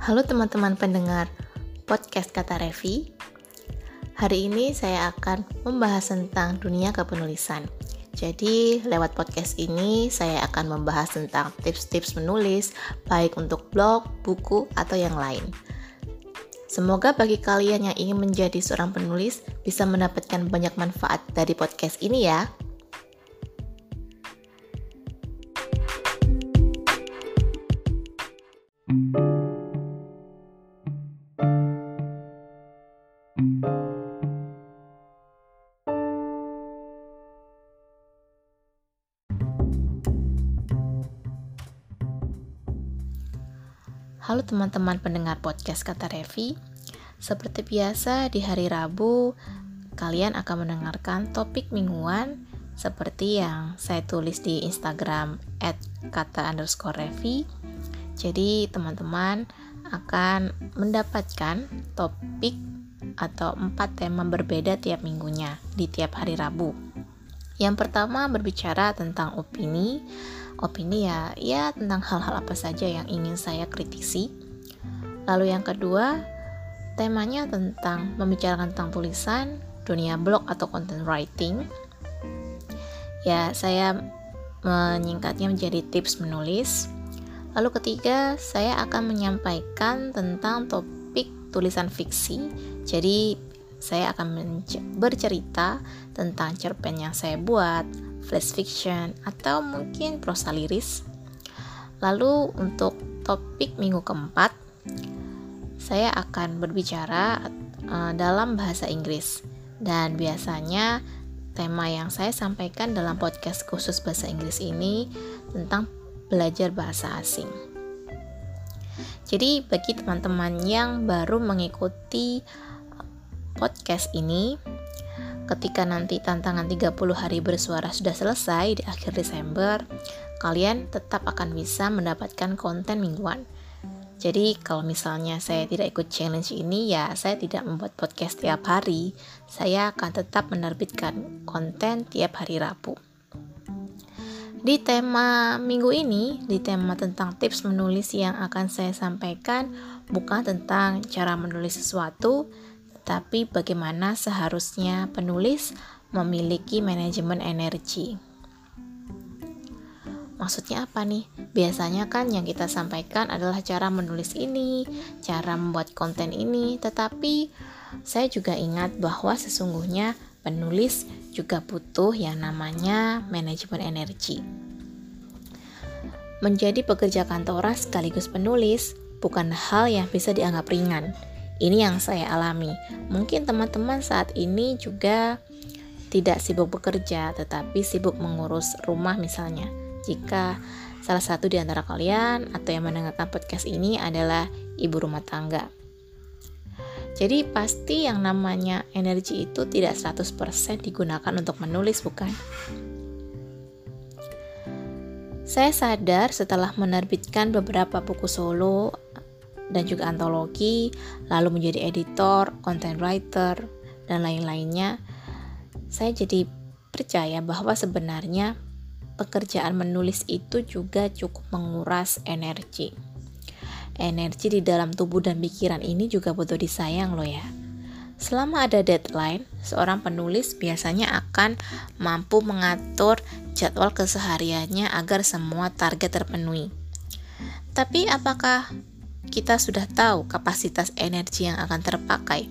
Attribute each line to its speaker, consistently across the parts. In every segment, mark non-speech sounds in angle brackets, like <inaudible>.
Speaker 1: Halo teman-teman pendengar podcast Kata Revi. Hari ini saya akan membahas tentang dunia kepenulisan. Jadi, lewat podcast ini saya akan membahas tentang tips-tips menulis, baik untuk blog, buku, atau yang lain. Semoga bagi kalian yang ingin menjadi seorang penulis bisa mendapatkan banyak manfaat dari podcast ini ya. Teman-teman pendengar podcast Kata Revi. Seperti biasa di hari Rabu, kalian akan mendengarkan topik mingguan seperti yang saya tulis di Instagram @kata underscore revi. Jadi teman-teman akan mendapatkan topik atau empat tema berbeda tiap minggunya di tiap hari Rabu. Yang pertama berbicara tentang opini, opini ya ya tentang hal-hal apa saja yang ingin saya kritisi. Lalu yang kedua, temanya tentang membicarakan tentang tulisan, dunia blog atau content writing. Ya, saya menyingkatnya menjadi tips menulis. Lalu ketiga, saya akan menyampaikan tentang topik tulisan fiksi. Jadi, saya akan bercerita tentang cerpen yang saya buat, flash fiction, atau mungkin prosa liris. Lalu untuk topik minggu keempat, saya akan berbicara uh, dalam bahasa Inggris. Dan biasanya tema yang saya sampaikan dalam podcast khusus bahasa Inggris ini tentang belajar bahasa asing. Jadi bagi teman-teman yang baru mengikuti podcast ini, ketika nanti tantangan 30 hari bersuara sudah selesai di akhir Desember, kalian tetap akan bisa mendapatkan konten mingguan. Jadi kalau misalnya saya tidak ikut challenge ini ya saya tidak membuat podcast tiap hari. Saya akan tetap menerbitkan konten tiap hari Rabu. Di tema minggu ini, di tema tentang tips menulis yang akan saya sampaikan bukan tentang cara menulis sesuatu, tapi bagaimana seharusnya penulis memiliki manajemen energi. Maksudnya apa nih? Biasanya kan yang kita sampaikan adalah cara menulis ini, cara membuat konten ini, tetapi saya juga ingat bahwa sesungguhnya penulis juga butuh yang namanya manajemen energi. Menjadi pekerja kantoran sekaligus penulis bukan hal yang bisa dianggap ringan ini yang saya alami. Mungkin teman-teman saat ini juga tidak sibuk bekerja, tetapi sibuk mengurus rumah misalnya. Jika salah satu di antara kalian atau yang mendengarkan podcast ini adalah ibu rumah tangga. Jadi pasti yang namanya energi itu tidak 100% digunakan untuk menulis, bukan? Saya sadar setelah menerbitkan beberapa buku solo dan juga antologi, lalu menjadi editor, content writer, dan lain-lainnya, saya jadi percaya bahwa sebenarnya pekerjaan menulis itu juga cukup menguras energi. Energi di dalam tubuh dan pikiran ini juga butuh disayang loh ya. Selama ada deadline, seorang penulis biasanya akan mampu mengatur jadwal kesehariannya agar semua target terpenuhi. Tapi apakah kita sudah tahu kapasitas energi yang akan terpakai.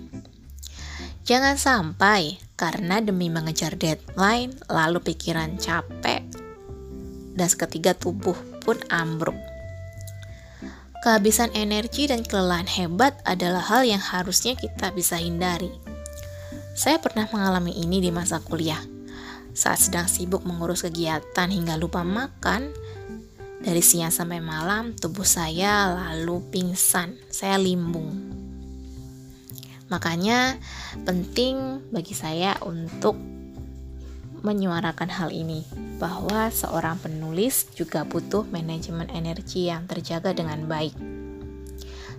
Speaker 1: Jangan sampai karena demi mengejar deadline, lalu pikiran capek, dan seketika tubuh pun ambruk. Kehabisan energi dan kelelahan hebat adalah hal yang harusnya kita bisa hindari. Saya pernah mengalami ini di masa kuliah. Saat sedang sibuk mengurus kegiatan hingga lupa makan, dari siang sampai malam, tubuh saya lalu pingsan, saya limbung. Makanya, penting bagi saya untuk menyuarakan hal ini, bahwa seorang penulis juga butuh manajemen energi yang terjaga dengan baik.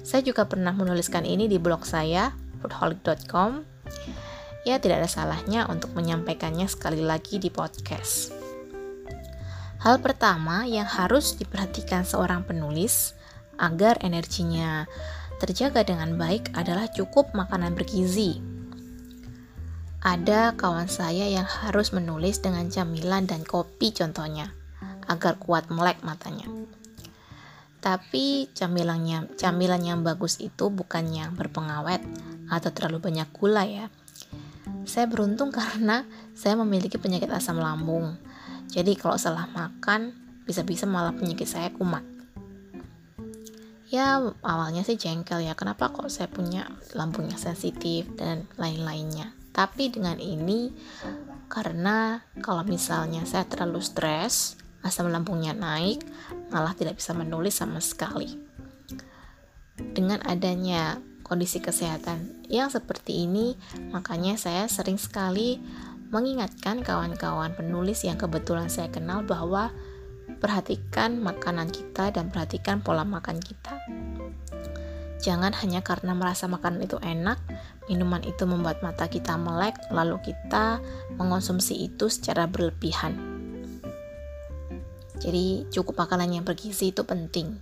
Speaker 1: Saya juga pernah menuliskan ini di blog saya, foodholic.com. Ya, tidak ada salahnya untuk menyampaikannya sekali lagi di podcast. Hal pertama yang harus diperhatikan seorang penulis agar energinya terjaga dengan baik adalah cukup makanan bergizi. Ada kawan saya yang harus menulis dengan camilan dan kopi contohnya, agar kuat melek matanya. Tapi camilannya, camilan yang bagus itu bukan yang berpengawet atau terlalu banyak gula ya. Saya beruntung <laughs> karena saya memiliki penyakit asam lambung. Jadi kalau salah makan, bisa-bisa malah penyakit saya kumat ya awalnya sih jengkel ya kenapa kok saya punya lambungnya sensitif dan lain-lainnya tapi dengan ini karena kalau misalnya saya terlalu stres asam lambungnya naik malah tidak bisa menulis sama sekali dengan adanya kondisi kesehatan yang seperti ini makanya saya sering sekali mengingatkan kawan-kawan penulis yang kebetulan saya kenal bahwa Perhatikan makanan kita dan perhatikan pola makan kita. Jangan hanya karena merasa makanan itu enak, minuman itu membuat mata kita melek, lalu kita mengonsumsi itu secara berlebihan. Jadi, cukup makanan yang bergizi itu penting.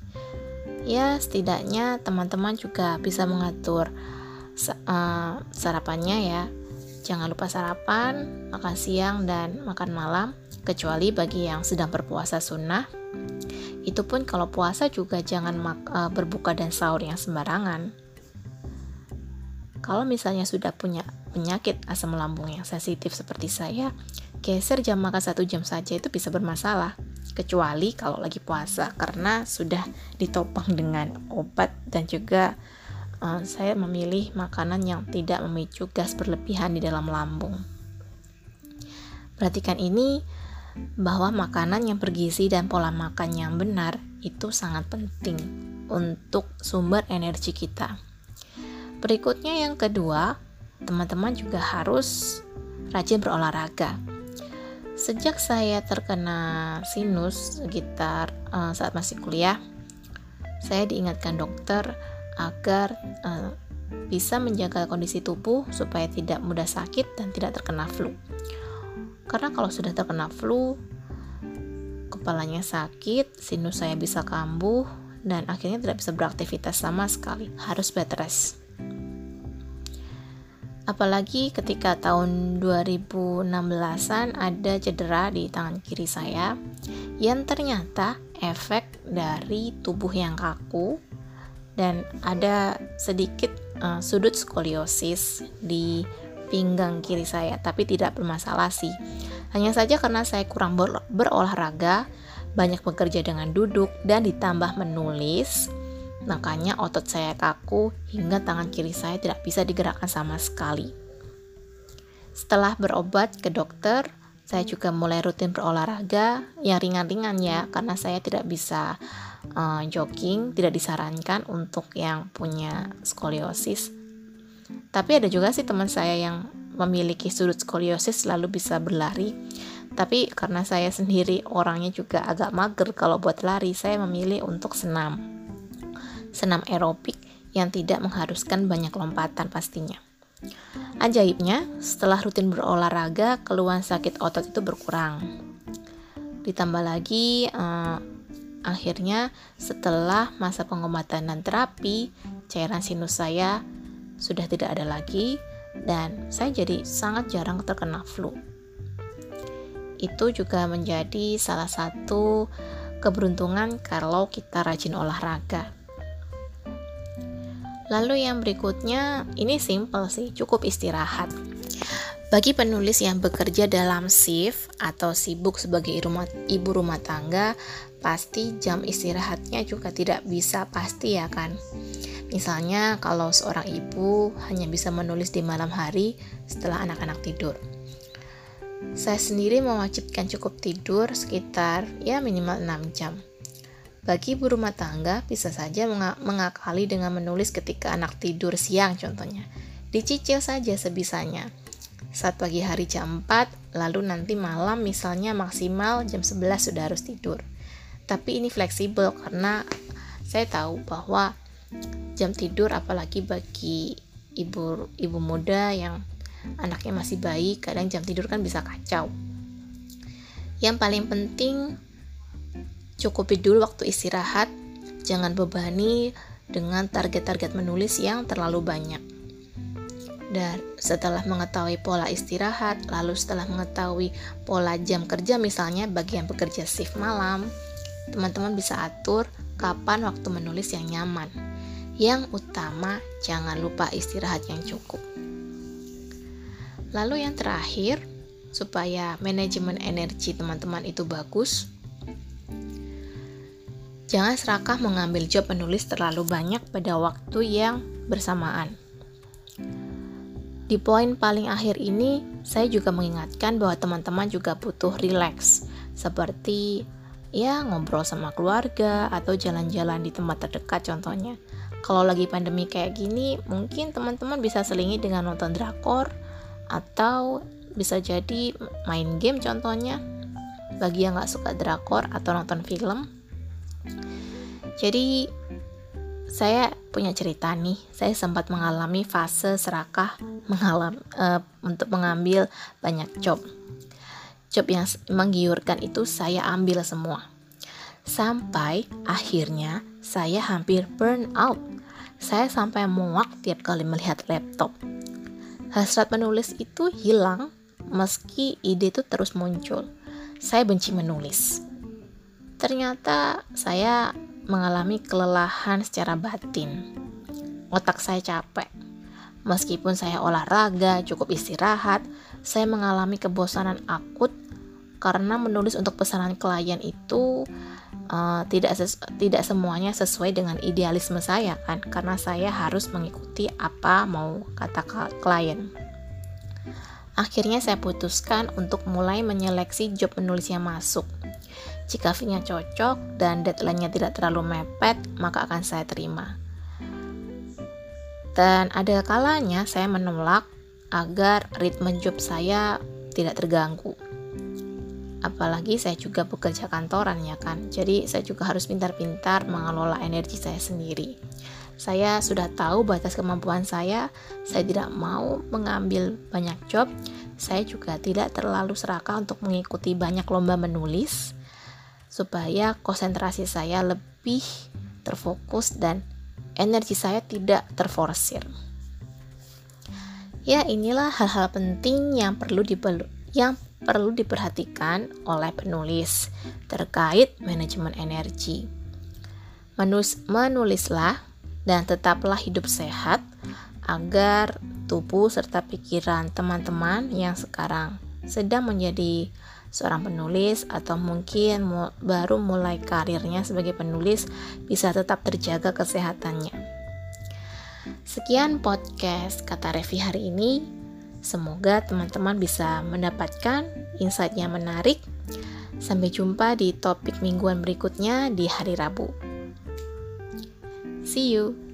Speaker 1: Ya, setidaknya teman-teman juga bisa mengatur uh, sarapannya ya. Jangan lupa sarapan, makan siang, dan makan malam kecuali bagi yang sedang berpuasa sunnah. Itu pun kalau puasa juga jangan uh, berbuka dan sahur yang sembarangan. Kalau misalnya sudah punya penyakit asam lambung yang sensitif seperti saya, geser jam makan satu jam saja itu bisa bermasalah. Kecuali kalau lagi puasa, karena sudah ditopang dengan obat dan juga uh, saya memilih makanan yang tidak memicu gas berlebihan di dalam lambung. Perhatikan ini bahwa makanan yang bergizi dan pola makan yang benar itu sangat penting untuk sumber energi kita. Berikutnya yang kedua, teman-teman juga harus rajin berolahraga. Sejak saya terkena sinus sekitar uh, saat masih kuliah, saya diingatkan dokter agar uh, bisa menjaga kondisi tubuh supaya tidak mudah sakit dan tidak terkena flu. Karena kalau sudah terkena flu, kepalanya sakit, sinus saya bisa kambuh, dan akhirnya tidak bisa beraktivitas sama sekali. Harus bed rest. Apalagi ketika tahun 2016-an ada cedera di tangan kiri saya yang ternyata efek dari tubuh yang kaku dan ada sedikit uh, sudut skoliosis di pinggang kiri saya, tapi tidak bermasalah sih. Hanya saja karena saya kurang ber berolahraga, banyak bekerja dengan duduk, dan ditambah menulis, makanya otot saya kaku hingga tangan kiri saya tidak bisa digerakkan sama sekali. Setelah berobat ke dokter, saya juga mulai rutin berolahraga yang ringan-ringan ya, karena saya tidak bisa uh, jogging, tidak disarankan untuk yang punya skoliosis tapi ada juga sih teman saya yang memiliki sudut skoliosis lalu bisa berlari. Tapi karena saya sendiri orangnya juga agak mager kalau buat lari, saya memilih untuk senam. Senam aerobik yang tidak mengharuskan banyak lompatan pastinya. Ajaibnya, setelah rutin berolahraga, keluhan sakit otot itu berkurang. Ditambah lagi, eh, akhirnya setelah masa pengobatan dan terapi, cairan sinus saya sudah tidak ada lagi dan saya jadi sangat jarang terkena flu. Itu juga menjadi salah satu keberuntungan kalau kita rajin olahraga. Lalu yang berikutnya, ini simple sih, cukup istirahat. Bagi penulis yang bekerja dalam shift atau sibuk sebagai ibu rumah tangga, pasti jam istirahatnya juga tidak bisa pasti ya kan. Misalnya kalau seorang ibu hanya bisa menulis di malam hari setelah anak-anak tidur. Saya sendiri mewajibkan cukup tidur sekitar ya minimal 6 jam. Bagi ibu rumah tangga bisa saja mengakali dengan menulis ketika anak tidur siang contohnya. Dicicil saja sebisanya. Saat pagi hari jam 4, lalu nanti malam misalnya maksimal jam 11 sudah harus tidur. Tapi ini fleksibel karena saya tahu bahwa jam tidur apalagi bagi ibu ibu muda yang anaknya masih bayi kadang jam tidur kan bisa kacau yang paling penting cukupi dulu waktu istirahat jangan bebani dengan target-target menulis yang terlalu banyak. Dan setelah mengetahui pola istirahat, lalu setelah mengetahui pola jam kerja misalnya bagi yang bekerja shift malam, teman-teman bisa atur kapan waktu menulis yang nyaman. Yang utama, jangan lupa istirahat yang cukup. Lalu yang terakhir, supaya manajemen energi teman-teman itu bagus, jangan serakah mengambil job penulis terlalu banyak pada waktu yang bersamaan. Di poin paling akhir ini, saya juga mengingatkan bahwa teman-teman juga butuh relax, seperti ya ngobrol sama keluarga atau jalan-jalan di tempat terdekat contohnya. Kalau lagi pandemi kayak gini, mungkin teman-teman bisa selingi dengan nonton drakor atau bisa jadi main game contohnya bagi yang nggak suka drakor atau nonton film. Jadi saya punya cerita nih, saya sempat mengalami fase serakah mengalami uh, untuk mengambil banyak job. Job yang menggiurkan itu saya ambil semua. Sampai akhirnya saya hampir burn out. Saya sampai muak tiap kali melihat laptop. Hasrat menulis itu hilang meski ide itu terus muncul. Saya benci menulis. Ternyata saya mengalami kelelahan secara batin. Otak saya capek. Meskipun saya olahraga, cukup istirahat, saya mengalami kebosanan akut karena menulis untuk pesanan klien itu uh, tidak tidak semuanya sesuai dengan idealisme saya kan karena saya harus mengikuti apa mau kata klien. Akhirnya saya putuskan untuk mulai menyeleksi job penulis yang masuk. Jika fee-nya cocok dan deadline-nya tidak terlalu mepet, maka akan saya terima. Dan ada kalanya saya menolak agar ritme job saya tidak terganggu. Apalagi saya juga bekerja kantoran ya kan. Jadi saya juga harus pintar-pintar mengelola energi saya sendiri. Saya sudah tahu batas kemampuan saya, saya tidak mau mengambil banyak job, saya juga tidak terlalu serakah untuk mengikuti banyak lomba menulis supaya konsentrasi saya lebih terfokus dan energi saya tidak terforsir. Ya, inilah hal-hal penting yang perlu yang perlu diperhatikan oleh penulis terkait manajemen energi. Menus menulislah dan tetaplah hidup sehat agar tubuh serta pikiran teman-teman yang sekarang sedang menjadi seorang penulis atau mungkin mu baru mulai karirnya sebagai penulis bisa tetap terjaga kesehatannya. Sekian podcast kata Revi hari ini. Semoga teman-teman bisa mendapatkan insight yang menarik. Sampai jumpa di topik mingguan berikutnya di hari Rabu. See you.